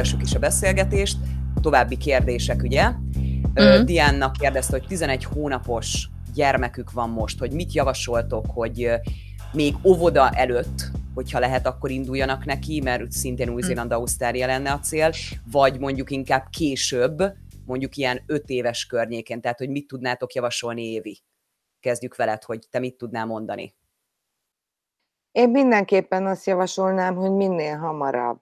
folytassuk is a beszélgetést. További kérdések, ugye? Uh-huh. Diánnak kérdezte, hogy 11 hónapos gyermekük van most, hogy mit javasoltok, hogy még óvoda előtt, hogyha lehet, akkor induljanak neki, mert szintén Új-Zéland, Ausztrália lenne a cél, vagy mondjuk inkább később, mondjuk ilyen öt éves környékén, tehát hogy mit tudnátok javasolni, Évi? Kezdjük veled, hogy te mit tudnál mondani. Én mindenképpen azt javasolnám, hogy minél hamarabb.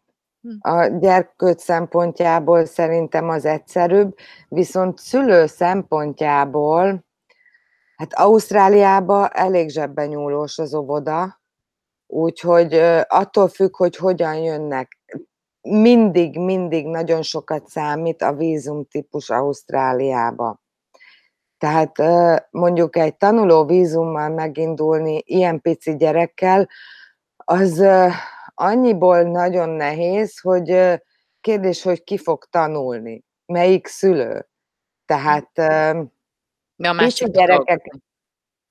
Hm. A gyerkőt szempontjából szerintem az egyszerűbb, viszont szülő szempontjából, hát Ausztráliába elég zsebben nyúlós az óvoda, úgyhogy attól függ, hogy hogyan jönnek. Mindig, mindig nagyon sokat számít a vízumtípus Ausztráliába. Tehát mondjuk egy tanuló vízummal megindulni ilyen pici gyerekkel, az annyiból nagyon nehéz, hogy kérdés, hogy ki fog tanulni, melyik szülő. Tehát Mi a pici gyerekek, dolog.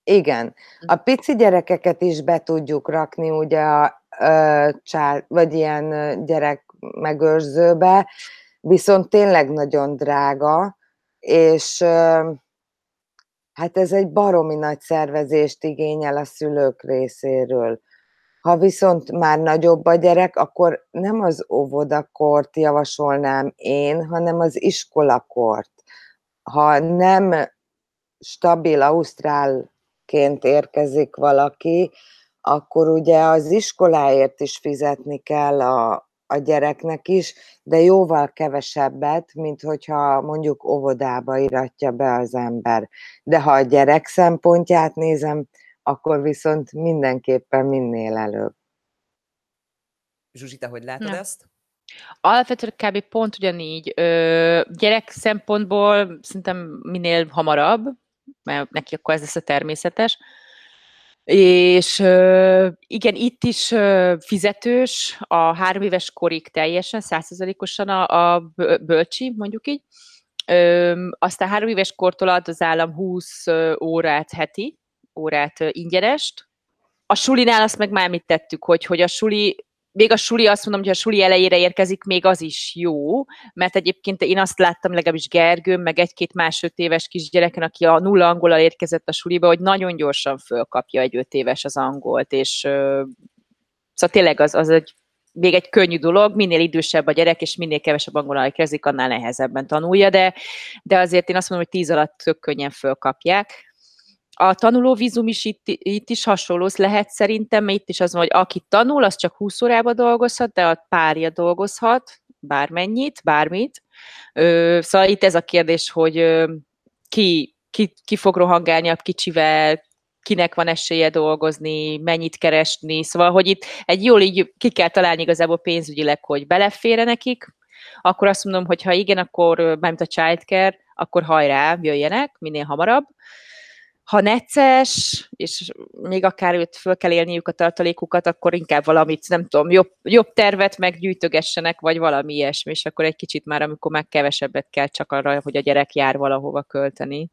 igen, a hm. pici gyerekeket is be tudjuk rakni ugye a, a csál, vagy ilyen gyerek megőrzőbe, viszont tényleg nagyon drága, és hát ez egy baromi nagy szervezést igényel a szülők részéről. Ha viszont már nagyobb a gyerek, akkor nem az óvodakort javasolnám én, hanem az iskolakort. Ha nem stabil ausztrálként érkezik valaki, akkor ugye az iskoláért is fizetni kell a, a gyereknek is, de jóval kevesebbet, mint hogyha mondjuk óvodába iratja be az ember. De ha a gyerek szempontját nézem, akkor viszont mindenképpen minél előbb. Zsuzsi, te hogy látod ja. ezt? Alapvetően kb. pont ugyanígy. Ö, gyerek szempontból szerintem minél hamarabb, mert neki akkor ez lesz a természetes. És igen, itt is fizetős, a három éves korig teljesen, százszerzalékosan a, a bölcsi, mondjuk így. Aztán három éves kortól ad az állam 20 órát heti, órát ingyenest. A sulinál azt meg már mit tettük, hogy, hogy a suli még a suli azt mondom, hogy a suli elejére érkezik, még az is jó, mert egyébként én azt láttam legalábbis Gergőm, meg egy-két más öt éves kisgyereken, aki a nulla angolal érkezett a suliba, hogy nagyon gyorsan fölkapja egy öt éves az angolt, és szóval tényleg az, az egy még egy könnyű dolog, minél idősebb a gyerek, és minél kevesebb angolal érkezik, annál nehezebben tanulja, de, de azért én azt mondom, hogy tíz alatt tök könnyen fölkapják a tanulóvízum is itt, itt is hasonló lehet szerintem, itt is az van, hogy aki tanul, az csak 20 órába dolgozhat, de a párja dolgozhat, bármennyit, bármit. Ö, szóval itt ez a kérdés, hogy ö, ki, ki, ki fog rohangálni a kicsivel, kinek van esélye dolgozni, mennyit keresni, szóval, hogy itt egy jól így ki kell találni igazából pénzügyileg, hogy belefére nekik, akkor azt mondom, hogy ha igen, akkor, mármint a childcare, akkor hajrá, jöjjenek minél hamarabb, ha necces, és még akár őt föl kell élniük a tartalékukat, akkor inkább valamit, nem tudom, jobb, jobb tervet meggyűjtögessenek, vagy valami ilyesmi, és akkor egy kicsit már, amikor már kevesebbet kell csak arra, hogy a gyerek jár valahova költeni.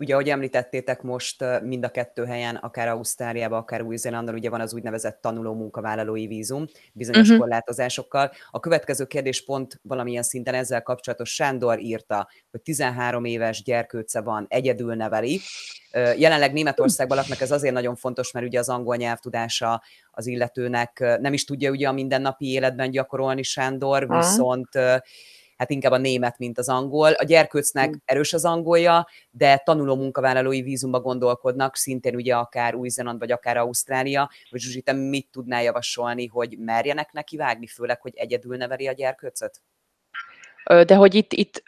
Ugye, ahogy említettétek most mind a kettő helyen, akár Ausztráliában, akár Új-Zélandon, ugye van az úgynevezett tanuló munkavállalói vízum, bizonyos uh-huh. korlátozásokkal. A következő kérdés pont valamilyen szinten ezzel kapcsolatos Sándor írta, hogy 13 éves gyerkőce van, egyedül neveli. Jelenleg Németországban laknak, ez azért nagyon fontos, mert ugye az angol nyelvtudása az illetőnek nem is tudja ugye a mindennapi életben gyakorolni Sándor, viszont uh-huh hát inkább a német, mint az angol. A gyerkőcnek mm. erős az angolja, de tanuló munkavállalói vízumba gondolkodnak, szintén ugye akár Új-Zéland, vagy akár Ausztrália. Vagy Zsuzsi, te mit tudnál javasolni, hogy merjenek neki vágni, főleg, hogy egyedül neveli a gyerkőcöt? De hogy itt, itt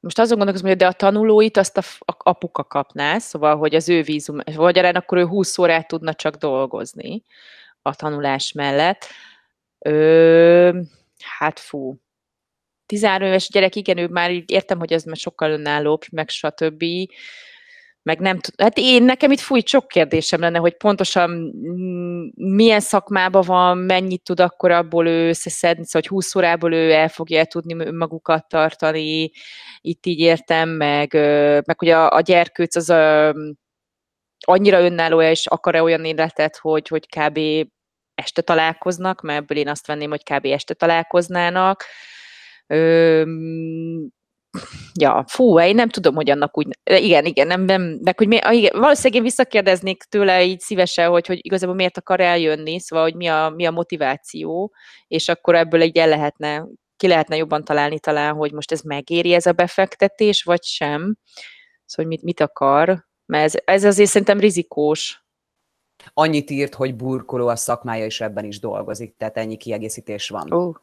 most azon gondolkozom, hogy de a tanulóit azt a, a apuka kapná, szóval, hogy az ő vízum, vagy akkor ő 20 órát tudna csak dolgozni a tanulás mellett. Ö, hát fú, 13 éves gyerek, igen, ő már így értem, hogy ez már sokkal önállóbb, meg stb. Meg nem tud, hát én, nekem itt fújt sok kérdésem lenne, hogy pontosan milyen szakmában van, mennyit tud akkor abból ő összeszedni, szóval, hogy 20 órából ő el fogja tudni magukat tartani, itt így értem, meg, meg hogy a, a gyerkőc az a, annyira önálló és akar-e olyan életet, hogy, hogy kb este találkoznak, mert ebből én azt venném, hogy kb. este találkoznának. Ö, ja, fú, én nem tudom, hogy annak úgy, igen, igen, nem, nem, meg hogy mi, igen, valószínűleg én visszakérdeznék tőle így szívesen, hogy, hogy igazából miért akar eljönni, szóval, hogy mi a, mi a motiváció, és akkor ebből egy el lehetne, ki lehetne jobban találni talán, hogy most ez megéri ez a befektetés, vagy sem. Szóval, hogy mit, mit akar, mert ez, ez azért szerintem rizikós. Annyit írt, hogy burkoló a szakmája is ebben is dolgozik, tehát ennyi kiegészítés van. Uh.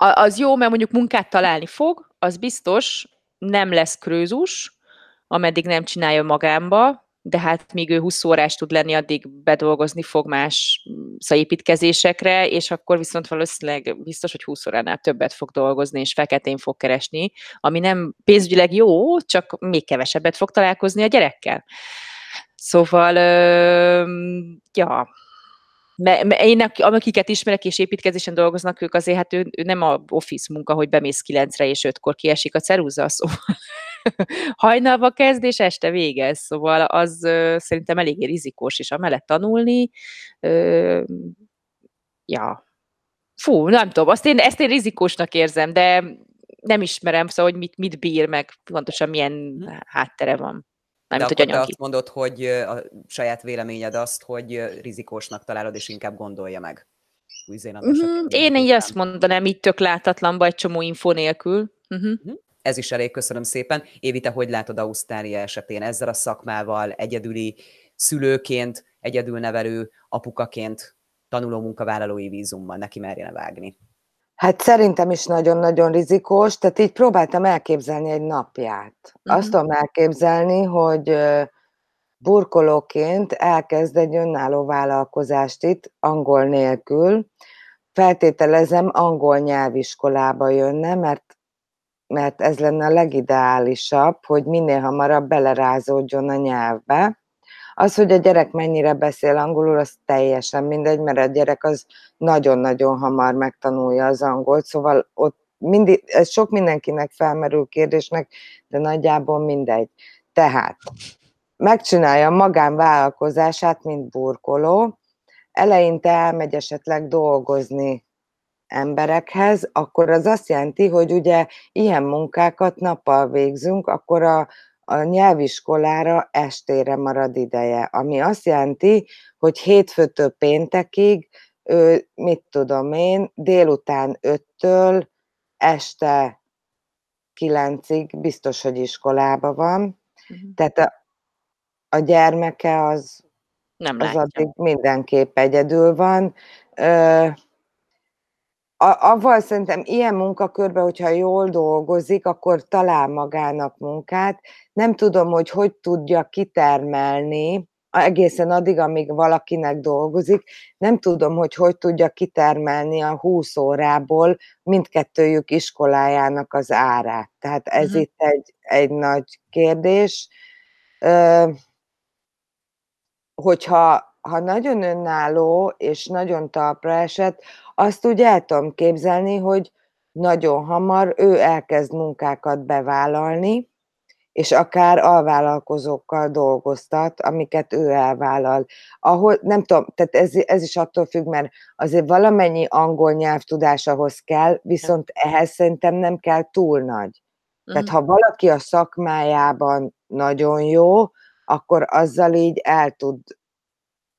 Az jó, mert mondjuk munkát találni fog, az biztos, nem lesz krőzus, ameddig nem csinálja magámba, de hát míg ő 20 órás tud lenni, addig bedolgozni fog más szóval építkezésekre, és akkor viszont valószínűleg biztos, hogy 20 óránál többet fog dolgozni, és feketén fog keresni, ami nem pénzügyileg jó, csak még kevesebbet fog találkozni a gyerekkel. Szóval, ja, én, akiket ismerek és építkezésen dolgoznak, ők azért, hát ő, ő nem a office munka, hogy bemész kilencre és ötkor kiesik a ceruza, szóval hajnalba kezd és este végez, szóval az ö, szerintem eléggé rizikós, és amellett tanulni, ö, ja, fú, nem tudom, azt én, ezt én rizikósnak érzem, de nem ismerem, szóval, hogy mit, mit bír, meg pontosan milyen háttere van. De hogy te azt mondod, hogy a saját véleményed azt, hogy rizikósnak találod, és inkább gondolja meg. Uh-huh. Én így azt mondanám, így tök látatlanba egy csomó info nélkül. Uh-huh. Uh-huh. Ez is elég, köszönöm szépen. Évi, te hogy látod Ausztrália esetén ezzel a szakmával, egyedüli szülőként, egyedülnevelő apukaként, tanuló munkavállalói vízummal neki merjene vágni? Hát szerintem is nagyon-nagyon rizikós, tehát így próbáltam elképzelni egy napját. Uh-huh. Azt tudom elképzelni, hogy burkolóként elkezd egy önálló vállalkozást itt, angol nélkül. Feltételezem, angol nyelviskolába jönne, mert, mert ez lenne a legideálisabb, hogy minél hamarabb belerázódjon a nyelvbe. Az, hogy a gyerek mennyire beszél angolul, az teljesen mindegy, mert a gyerek az nagyon-nagyon hamar megtanulja az angolt, szóval ott mindig, ez sok mindenkinek felmerül kérdésnek, de nagyjából mindegy. Tehát megcsinálja magánvállalkozását, mint burkoló, eleinte elmegy esetleg dolgozni emberekhez, akkor az azt jelenti, hogy ugye ilyen munkákat nappal végzünk, akkor a, a nyelviskolára estére marad ideje, ami azt jelenti, hogy hétfőtől péntekig, ő, mit tudom én, délután öttől este kilencig biztos, hogy iskolába van. Uh-huh. Tehát a, a gyermeke az, Nem az addig mindenképp egyedül van. Ö, avval szerintem ilyen munkakörben, hogyha jól dolgozik, akkor talál magának munkát. Nem tudom, hogy hogy tudja kitermelni, egészen addig, amíg valakinek dolgozik, nem tudom, hogy hogy tudja kitermelni a 20 órából mindkettőjük iskolájának az árát. Tehát ez uh-huh. itt egy, egy nagy kérdés. Ö, hogyha ha nagyon önálló és nagyon talpra esett, azt úgy el tudom képzelni, hogy nagyon hamar ő elkezd munkákat bevállalni, és akár alvállalkozókkal dolgoztat, amiket ő elvállal. Ahol, nem tudom, tehát ez, ez is attól függ, mert azért valamennyi angol nyelvtudás ahhoz kell, viszont ehhez szerintem nem kell túl nagy. Tehát ha valaki a szakmájában nagyon jó, akkor azzal így el tud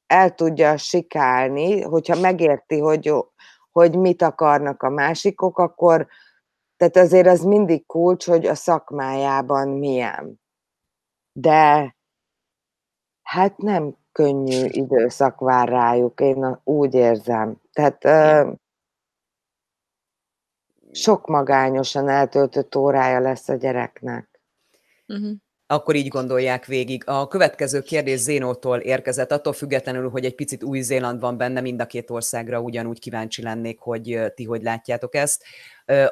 el tudja sikálni, hogyha megérti, hogy, hogy mit akarnak a másikok, akkor tehát azért az mindig kulcs, hogy a szakmájában milyen. De hát nem könnyű időszak vár rájuk, én úgy érzem. Tehát ö, sok magányosan eltöltött órája lesz a gyereknek. Uh-huh akkor így gondolják végig. A következő kérdés Zénótól érkezett, attól függetlenül, hogy egy picit Új-Zéland van benne, mind a két országra ugyanúgy kíváncsi lennék, hogy ti hogy látjátok ezt.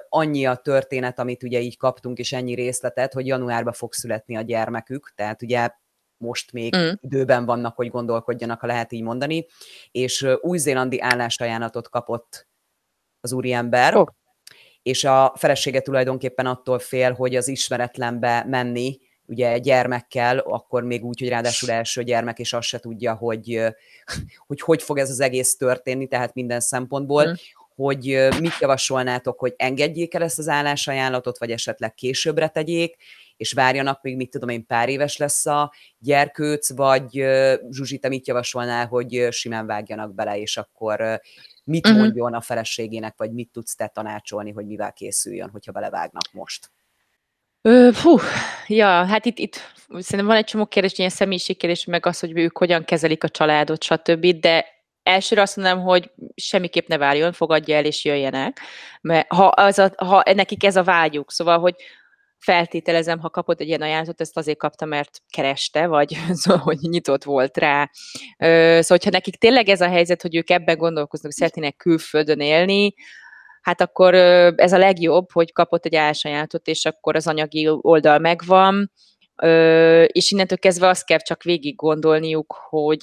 Annyi a történet, amit ugye így kaptunk, és ennyi részletet, hogy januárban fog születni a gyermekük, tehát ugye most még mm. időben vannak, hogy gondolkodjanak, ha lehet így mondani, és új-zélandi állásajánlatot kapott az úriember, oh. és a felesége tulajdonképpen attól fél, hogy az ismeretlenbe menni, ugye gyermekkel, akkor még úgy, hogy ráadásul első gyermek, és azt se tudja, hogy hogy, hogy fog ez az egész történni, tehát minden szempontból, mm. hogy mit javasolnátok, hogy engedjék el ezt az állásajánlatot, vagy esetleg későbbre tegyék, és várjanak még, mit tudom én, pár éves lesz a gyerkőc, vagy Zsuzsi, te mit javasolnál, hogy simán vágjanak bele, és akkor mit uh-huh. mondjon a feleségének, vagy mit tudsz te tanácsolni, hogy mivel készüljön, hogyha belevágnak most? Ö, fú, ja, hát itt, itt szerintem van egy csomó kérdés, ilyen személyiségkérdés, meg az, hogy ők hogyan kezelik a családot, stb., de elsőre azt mondanám, hogy semmiképp ne várjon, fogadja el és jöjjenek, mert ha, az a, ha nekik ez a vágyuk, szóval, hogy feltételezem, ha kapott egy ilyen ajánlatot, ezt azért kapta, mert kereste, vagy szóval, hogy nyitott volt rá. Szóval, hogyha nekik tényleg ez a helyzet, hogy ők ebben gondolkoznak, szeretnének külföldön élni, hát akkor ez a legjobb, hogy kapott egy állásajánlatot, és akkor az anyagi oldal megvan, és innentől kezdve azt kell csak végig gondolniuk, hogy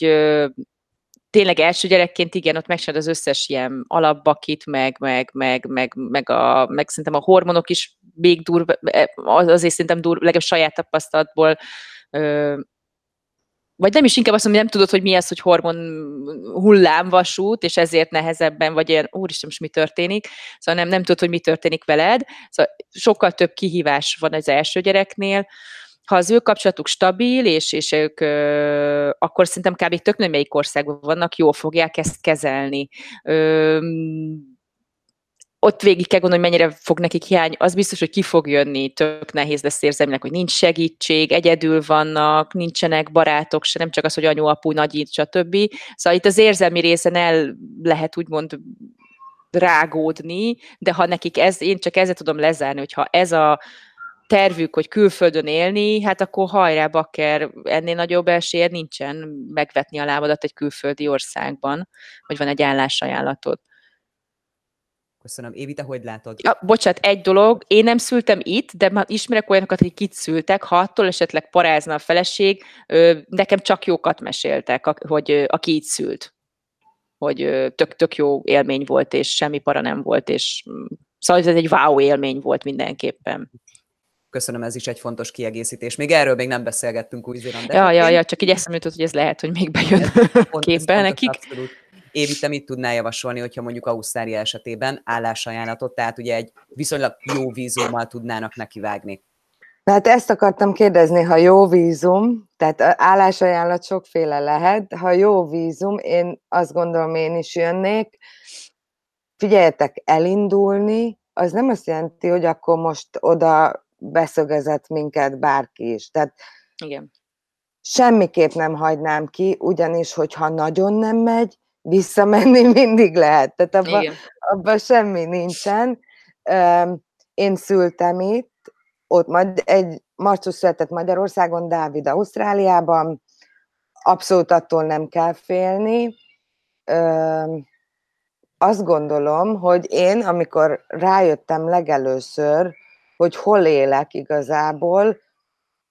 tényleg első gyerekként igen, ott megcsinálod az összes ilyen alapbakit, meg, meg, meg, meg, meg, a, meg szerintem a hormonok is még dur, azért szerintem dur, legalább saját tapasztalatból vagy nem is inkább azt mondom, hogy nem tudod, hogy mi az, hogy hormon hullámvasút, és ezért nehezebben, vagy ilyen, úristen, most mi történik, szóval nem, nem tudod, hogy mi történik veled, szóval sokkal több kihívás van az első gyereknél, ha az ő kapcsolatuk stabil, és, és ők ö, akkor szerintem kb. tök nem melyik országban vannak, jól fogják ezt kezelni. Ö, ott végig kell gondolni, mennyire fog nekik hiány, az biztos, hogy ki fog jönni, tök nehéz lesz érzelmileg, hogy nincs segítség, egyedül vannak, nincsenek barátok se, nem csak az, hogy anyu, apu, nagyít, stb. Szóval itt az érzelmi részen el lehet úgymond rágódni, de ha nekik ez, én csak ezzel tudom lezárni, hogyha ez a tervük, hogy külföldön élni, hát akkor hajrá, bakker, ennél nagyobb esélyed nincsen megvetni a lábadat egy külföldi országban, hogy van egy állásajánlatod. Köszönöm. Évi, te hogy látod? Ja, bocsát, egy dolog, én nem szültem itt, de már ismerek olyanokat, akik itt szültek, ha attól esetleg parázna a feleség, nekem csak jókat meséltek, hogy aki itt szült. Hogy tök, tök jó élmény volt, és semmi para nem volt, és mm, szóval ez egy wow élmény volt mindenképpen. Köszönöm, ez is egy fontos kiegészítés. Még erről még nem beszélgettünk új zéland Ja, ja, ja, csak így eszembe jutott, hogy ez lehet, hogy még bejön képbe nekik. Abszolút. Évi, te mit tudnál javasolni, hogyha mondjuk Ausztrália esetében állásajánlatot, tehát ugye egy viszonylag jó vízummal tudnának nekivágni? Hát ezt akartam kérdezni, ha jó vízum, tehát állásajánlat sokféle lehet, ha jó vízum, én azt gondolom, én is jönnék. Figyeljetek, elindulni, az nem azt jelenti, hogy akkor most oda beszögezett minket bárki is. Tehát Igen. semmiképp nem hagynám ki, ugyanis, hogyha nagyon nem megy, visszamenni mindig lehet. Tehát abban abba semmi nincsen. Én szültem itt, ott majd egy Marcus született Magyarországon, Dávid Ausztráliában, abszolút attól nem kell félni. Azt gondolom, hogy én, amikor rájöttem legelőször, hogy hol élek igazából,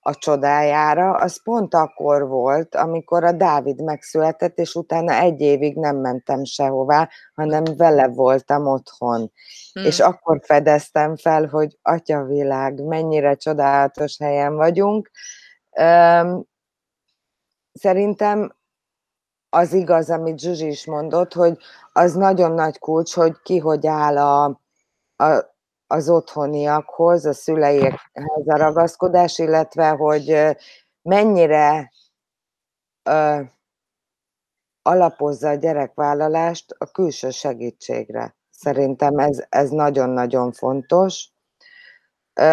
a csodájára, az pont akkor volt, amikor a Dávid megszületett, és utána egy évig nem mentem sehová, hanem vele voltam otthon. Hmm. És akkor fedeztem fel, hogy atyavilág, mennyire csodálatos helyen vagyunk. Szerintem az igaz, amit Zsuzsi is mondott, hogy az nagyon nagy kulcs, hogy ki hogy áll a, a, az otthoniakhoz, a szüleiekhez a ragaszkodás, illetve hogy mennyire ö, alapozza a gyerekvállalást a külső segítségre. Szerintem ez, ez nagyon-nagyon fontos.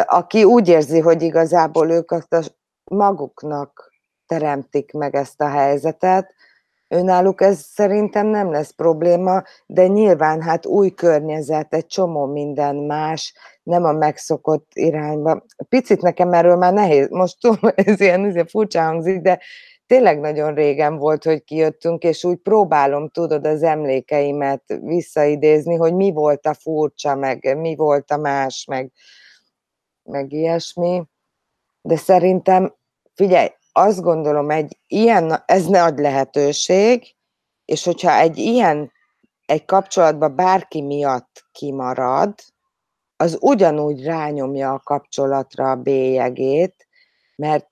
Aki úgy érzi, hogy igazából ők azt a maguknak teremtik meg ezt a helyzetet, Önálluk ez szerintem nem lesz probléma, de nyilván hát új környezet, egy csomó minden más, nem a megszokott irányba. Picit nekem erről már nehéz, most tudom, ez ilyen, ez ilyen furcsa hangzik, de tényleg nagyon régen volt, hogy kijöttünk, és úgy próbálom, tudod, az emlékeimet visszaidézni, hogy mi volt a furcsa, meg mi volt a más, meg, meg ilyesmi. De szerintem, figyelj, azt gondolom, egy ilyen, ez nagy lehetőség, és hogyha egy ilyen, egy kapcsolatban bárki miatt kimarad, az ugyanúgy rányomja a kapcsolatra a bélyegét, mert,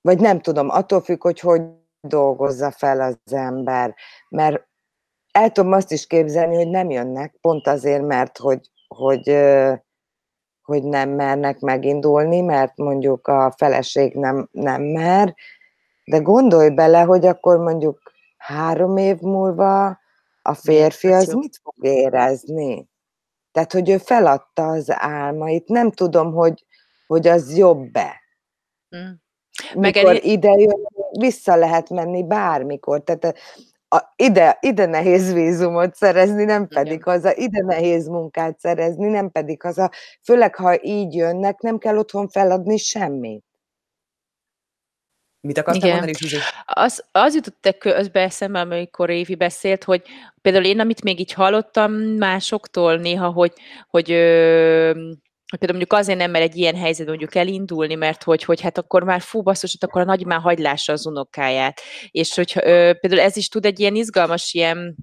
vagy nem tudom, attól függ, hogy hogy dolgozza fel az ember, mert el tudom azt is képzelni, hogy nem jönnek, pont azért, mert hogy, hogy, hogy nem mernek megindulni, mert mondjuk a feleség nem, nem mer, de gondolj bele, hogy akkor mondjuk három év múlva a férfi az mit fog érezni? Tehát, hogy ő feladta az álmait. Nem tudom, hogy, hogy az jobb-e. Mm. Mikor Meg ide jön, vissza lehet menni bármikor. Tehát a, ide, ide nehéz vízumot szerezni, nem pedig Igen. haza, ide nehéz munkát szerezni, nem pedig haza. Főleg, ha így jönnek, nem kell otthon feladni semmit. Mit akartál Igen. mondani, Zsuzsi? Az, az jutott közbe eszembe, amikor Évi beszélt, hogy például én, amit még így hallottam másoktól néha, hogy, hogy ö, hogy például mondjuk azért nem mer egy ilyen helyzetben mondjuk elindulni, mert hogy, hogy hát akkor már fú, basszus, hát akkor a nagy már hagylása az unokáját. És hogy ö, például ez is tud egy ilyen izgalmas ilyen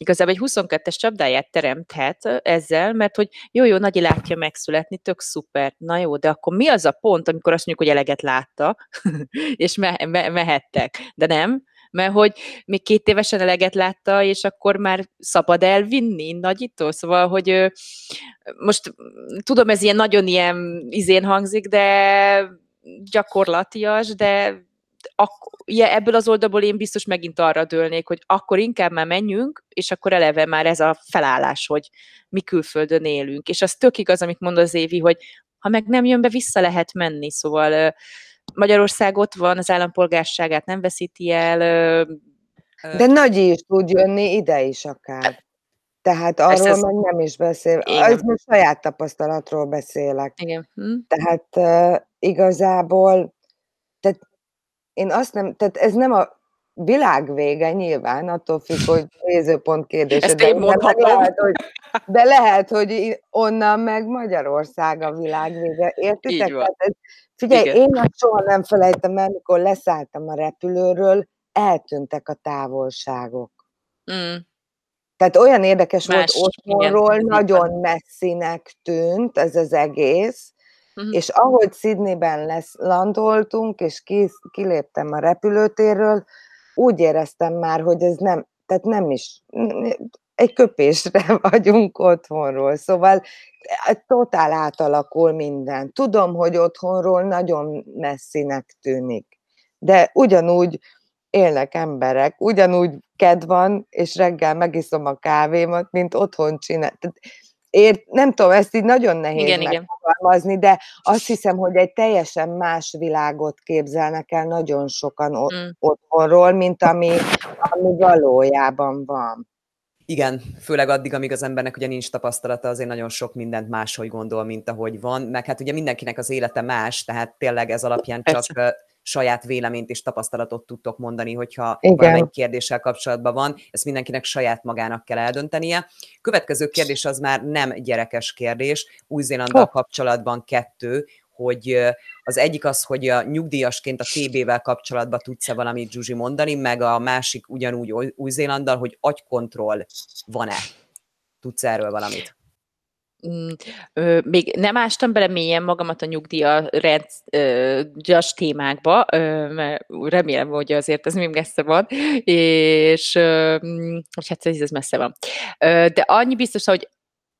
igazából egy 22-es csapdáját teremthet ezzel, mert hogy jó-jó, Nagyi látja megszületni, tök szuper, na jó, de akkor mi az a pont, amikor azt mondjuk, hogy eleget látta, és me- me- mehettek, de nem, mert hogy még két évesen eleget látta, és akkor már szabad elvinni nagyító, szóval, hogy most tudom, ez ilyen nagyon ilyen izén hangzik, de gyakorlatias, de ak- ja, ebből az oldalból én biztos megint arra dőlnék, hogy akkor inkább már menjünk, és akkor eleve már ez a felállás, hogy mi külföldön élünk. És az tök igaz, amit mond az Évi, hogy ha meg nem jön be, vissza lehet menni. Szóval Magyarország ott van, az állampolgárságát nem veszíti el. De nagy is tud jönni ide is akár. Tehát arról ez meg nem is beszél. Az most saját tapasztalatról beszélek. Igen. Hm. Tehát uh, igazából tehát én azt nem, tehát ez nem a világ vége nyilván, attól függ, hogy nézőpont kérdése. Ezt de, én mondhatom. Lehet, hogy, de lehet, hogy onnan meg Magyarország a világ vége. Értitek? Tehát ez, figyelj, Igen. én azt soha nem felejtem el, mikor leszálltam a repülőről, eltűntek a távolságok. Mm. Tehát olyan érdekes Más, volt otthonról, igen, nagyon messzinek tűnt ez az egész, Uh-huh. És ahogy Sydneyben lesz, landoltunk, és ki, kiléptem a repülőtérről, úgy éreztem már, hogy ez nem, tehát nem is, egy köpésre vagyunk otthonról, szóval e, totál átalakul minden. Tudom, hogy otthonról nagyon messzinek tűnik, de ugyanúgy élnek emberek, ugyanúgy kedv van, és reggel megiszom a kávémat, mint otthon csinál. Tehát ért, nem tudom, ezt így nagyon nehéz igen, megfogalmazni, igen. de azt hiszem, hogy egy teljesen más világot képzelnek el nagyon sokan mm. otthonról, mint ami, ami valójában van. Igen, főleg addig, amíg az embernek ugye nincs tapasztalata, azért nagyon sok mindent máshogy gondol, mint ahogy van, meg hát ugye mindenkinek az élete más, tehát tényleg ez alapján csak saját véleményt és tapasztalatot tudtok mondani, hogyha valamely kérdéssel kapcsolatban van, ezt mindenkinek saját magának kell eldöntenie. Következő kérdés az már nem gyerekes kérdés, Új-Zélanddal oh. kapcsolatban kettő, hogy az egyik az, hogy a nyugdíjasként a TB-vel kapcsolatban tudsz-e valamit Zsuzsi mondani, meg a másik ugyanúgy Új-Zélanddal, hogy agykontroll van-e? Tudsz erről valamit? Mm, még nem ástam bele mélyen magamat a nyugdíjas témákba, mert remélem, hogy azért ez még messze van, és hogy hát ez messze van. De annyi biztos, hogy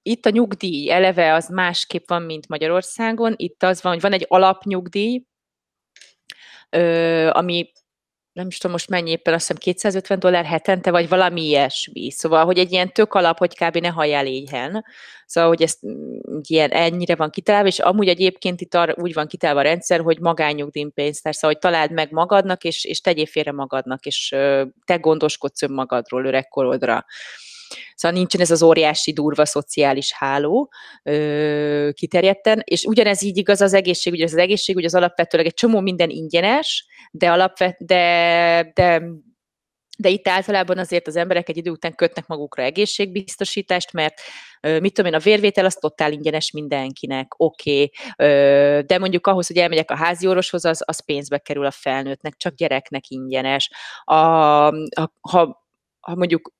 itt a nyugdíj eleve az másképp van, mint Magyarországon. Itt az van, hogy van egy alapnyugdíj, ami nem is tudom most mennyi éppen, azt hiszem 250 dollár hetente, vagy valami ilyesmi. Szóval, hogy egy ilyen tök alap, hogy kb. ne halljál éhen. Szóval, hogy ez mm, ilyen ennyire van kitalálva, és amúgy egyébként itt arra, úgy van kitalálva a rendszer, hogy magányugdíjpénztár, szóval, hogy találd meg magadnak, és, és tegyél félre magadnak, és te gondoskodsz önmagadról öregkorodra. Szóval nincsen ez az óriási durva szociális háló ö, kiterjedten, és ugyanez így igaz az egészségügy, az egészségügy az alapvetőleg egy csomó minden ingyenes, de, alapvet, de, de de itt általában azért az emberek egy idő után kötnek magukra egészségbiztosítást, mert mit tudom én, a vérvétel az totál ingyenes mindenkinek, oké, okay, de mondjuk ahhoz, hogy elmegyek a házi orvoshoz, az, az pénzbe kerül a felnőttnek, csak gyereknek ingyenes. A, a, ha, ha mondjuk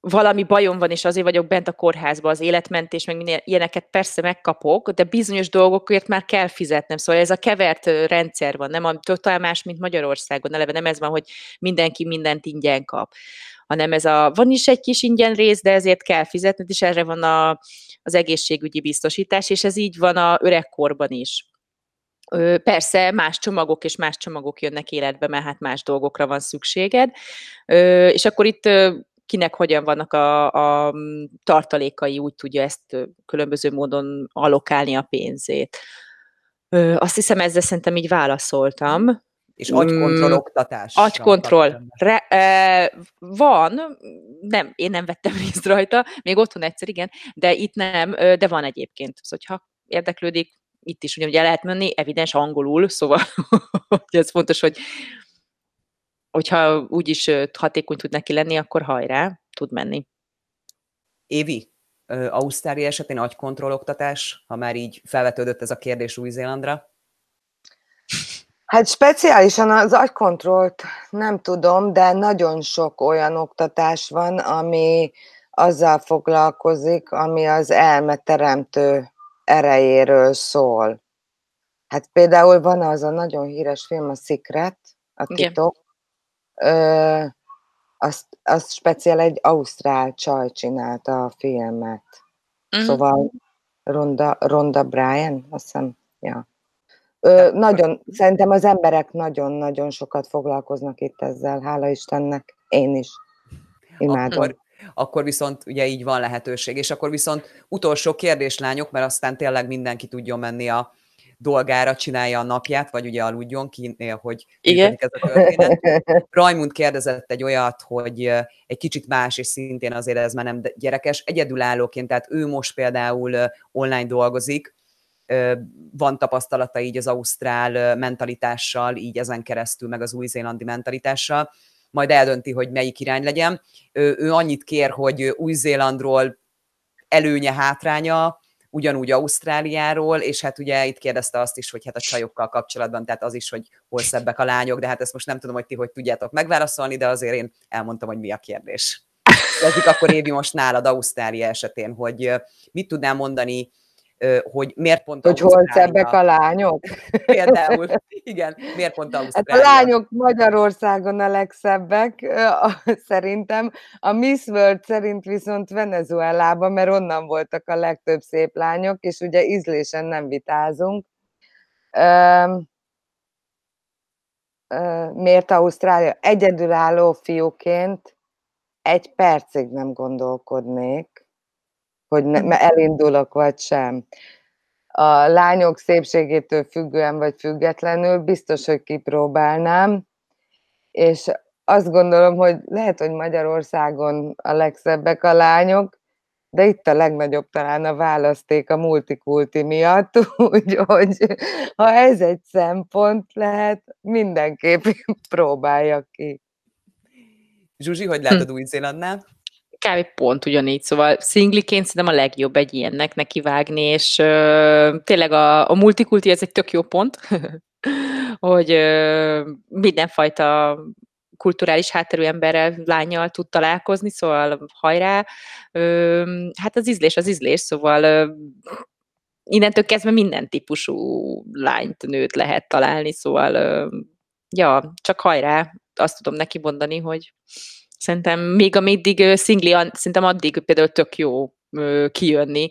valami bajom van, és azért vagyok bent a kórházba, az életmentés, meg minden ilyeneket persze megkapok, de bizonyos dolgokért már kell fizetnem. Szóval ez a kevert rendszer van, nem a totál más, mint Magyarországon. Eleve nem ez van, hogy mindenki mindent ingyen kap hanem ez a, van is egy kis ingyen rész, de ezért kell fizetni, és erre van a, az egészségügyi biztosítás, és ez így van a öregkorban is. Persze más csomagok és más csomagok jönnek életbe, mert hát más dolgokra van szükséged, és akkor itt kinek hogyan vannak a, a tartalékai, úgy tudja ezt különböző módon alokálni a pénzét. Azt hiszem, ezzel szerintem így válaszoltam. És agykontroll oktatás. Agykontroll. Re, e, van, nem, én nem vettem részt rajta, még otthon egyszer, igen, de itt nem, de van egyébként. Szóval, hogyha érdeklődik, itt is ugye lehet menni, evidens angolul, szóval ez fontos, hogy hogyha úgyis hatékony tud neki lenni, akkor hajrá, tud menni. Évi, Ausztrália esetén agykontroll oktatás, ha már így felvetődött ez a kérdés Új-Zélandra? Hát speciálisan az agykontrollt nem tudom, de nagyon sok olyan oktatás van, ami azzal foglalkozik, ami az elme teremtő erejéről szól. Hát például van az a nagyon híres film, a Secret, a titok. Ö, azt, azt speciál egy ausztrál csaj csinálta a filmet. Mm. Szóval Ronda, Ronda Bryan, azt hiszem, ja. Ö, nagyon, szerintem az emberek nagyon-nagyon sokat foglalkoznak itt ezzel, hála Istennek, én is imádom. Akkor, akkor viszont ugye így van lehetőség, és akkor viszont utolsó kérdés, lányok, mert aztán tényleg mindenki tudjon menni a dolgára, csinálja a napját, vagy ugye aludjon ki, hogy Igen. ez a történet. Rajmund kérdezett egy olyat, hogy egy kicsit más, és szintén azért ez már nem gyerekes, egyedülállóként, tehát ő most például online dolgozik, van tapasztalata így az ausztrál mentalitással, így ezen keresztül, meg az új-zélandi mentalitással, majd eldönti, hogy melyik irány legyen. Ő, ő annyit kér, hogy Új-Zélandról előnye, hátránya, ugyanúgy Ausztráliáról, és hát ugye itt kérdezte azt is, hogy hát a csajokkal kapcsolatban, tehát az is, hogy hol szebbek a lányok, de hát ezt most nem tudom, hogy ti hogy tudjátok megválaszolni, de azért én elmondtam, hogy mi a kérdés. Kezdjük akkor Évi most nálad Ausztrália esetén, hogy mit tudnál mondani hogy miért pont Hogy hol szebbek a lányok? Például, igen, miért pont Ausztrália? Hát a lányok Magyarországon a legszebbek, szerintem. A Miss World szerint viszont Venezuelában, mert onnan voltak a legtöbb szép lányok, és ugye ízlésen nem vitázunk. Miért Ausztrália? Egyedülálló fiúként egy percig nem gondolkodnék hogy ne, elindulok vagy sem. A lányok szépségétől függően vagy függetlenül biztos, hogy kipróbálnám, és azt gondolom, hogy lehet, hogy Magyarországon a legszebbek a lányok, de itt a legnagyobb talán a választék a multikulti miatt, úgyhogy ha ez egy szempont lehet, mindenképp próbálja ki. Zsuzsi, hogy látod hm. Új-Zélandnál? Kb. pont ugyanígy, szóval szingliként szerintem a legjobb egy ilyennek nekivágni, és ö, tényleg a, a multikulti ez egy tök jó pont, hogy ö, mindenfajta kulturális hátterű emberrel, lányjal tud találkozni, szóval hajrá. Ö, hát az ízlés az ízlés, szóval ö, innentől kezdve minden típusú lányt, nőt lehet találni, szóval ö, ja, csak hajrá, azt tudom neki mondani, hogy Szerintem még ameddig szingli, szerintem addig például tök jó kijönni.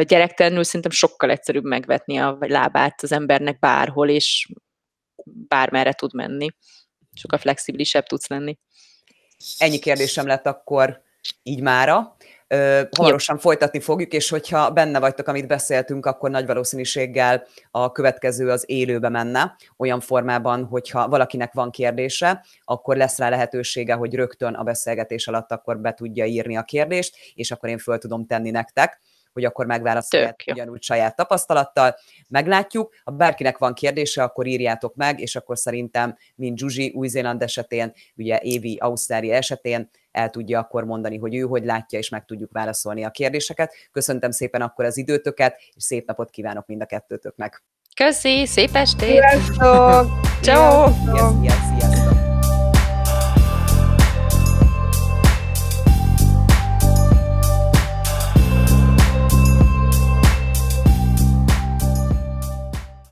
Gyerektelenül szerintem sokkal egyszerűbb megvetni a lábát az embernek bárhol, és bármerre tud menni. Sokkal flexibilisebb tudsz lenni. Ennyi kérdésem lett akkor így mára. Hamarosan Jó. folytatni fogjuk, és hogyha benne vagytok, amit beszéltünk, akkor nagy valószínűséggel a következő az élőbe menne, olyan formában, hogyha valakinek van kérdése, akkor lesz rá lehetősége, hogy rögtön a beszélgetés alatt akkor be tudja írni a kérdést, és akkor én föl tudom tenni nektek hogy akkor megválaszolják ugyanúgy saját tapasztalattal. Meglátjuk. Ha bárkinek van kérdése, akkor írjátok meg, és akkor szerintem, mint Zsuzsi Új-Zéland esetén, ugye Évi Ausztrália esetén el tudja akkor mondani, hogy ő hogy látja, és meg tudjuk válaszolni a kérdéseket. Köszöntem szépen akkor az időtöket, és szép napot kívánok mind a kettőtöknek. Köszi, szép estét! Sziasztok! Ciao! Sziasztok! Yes.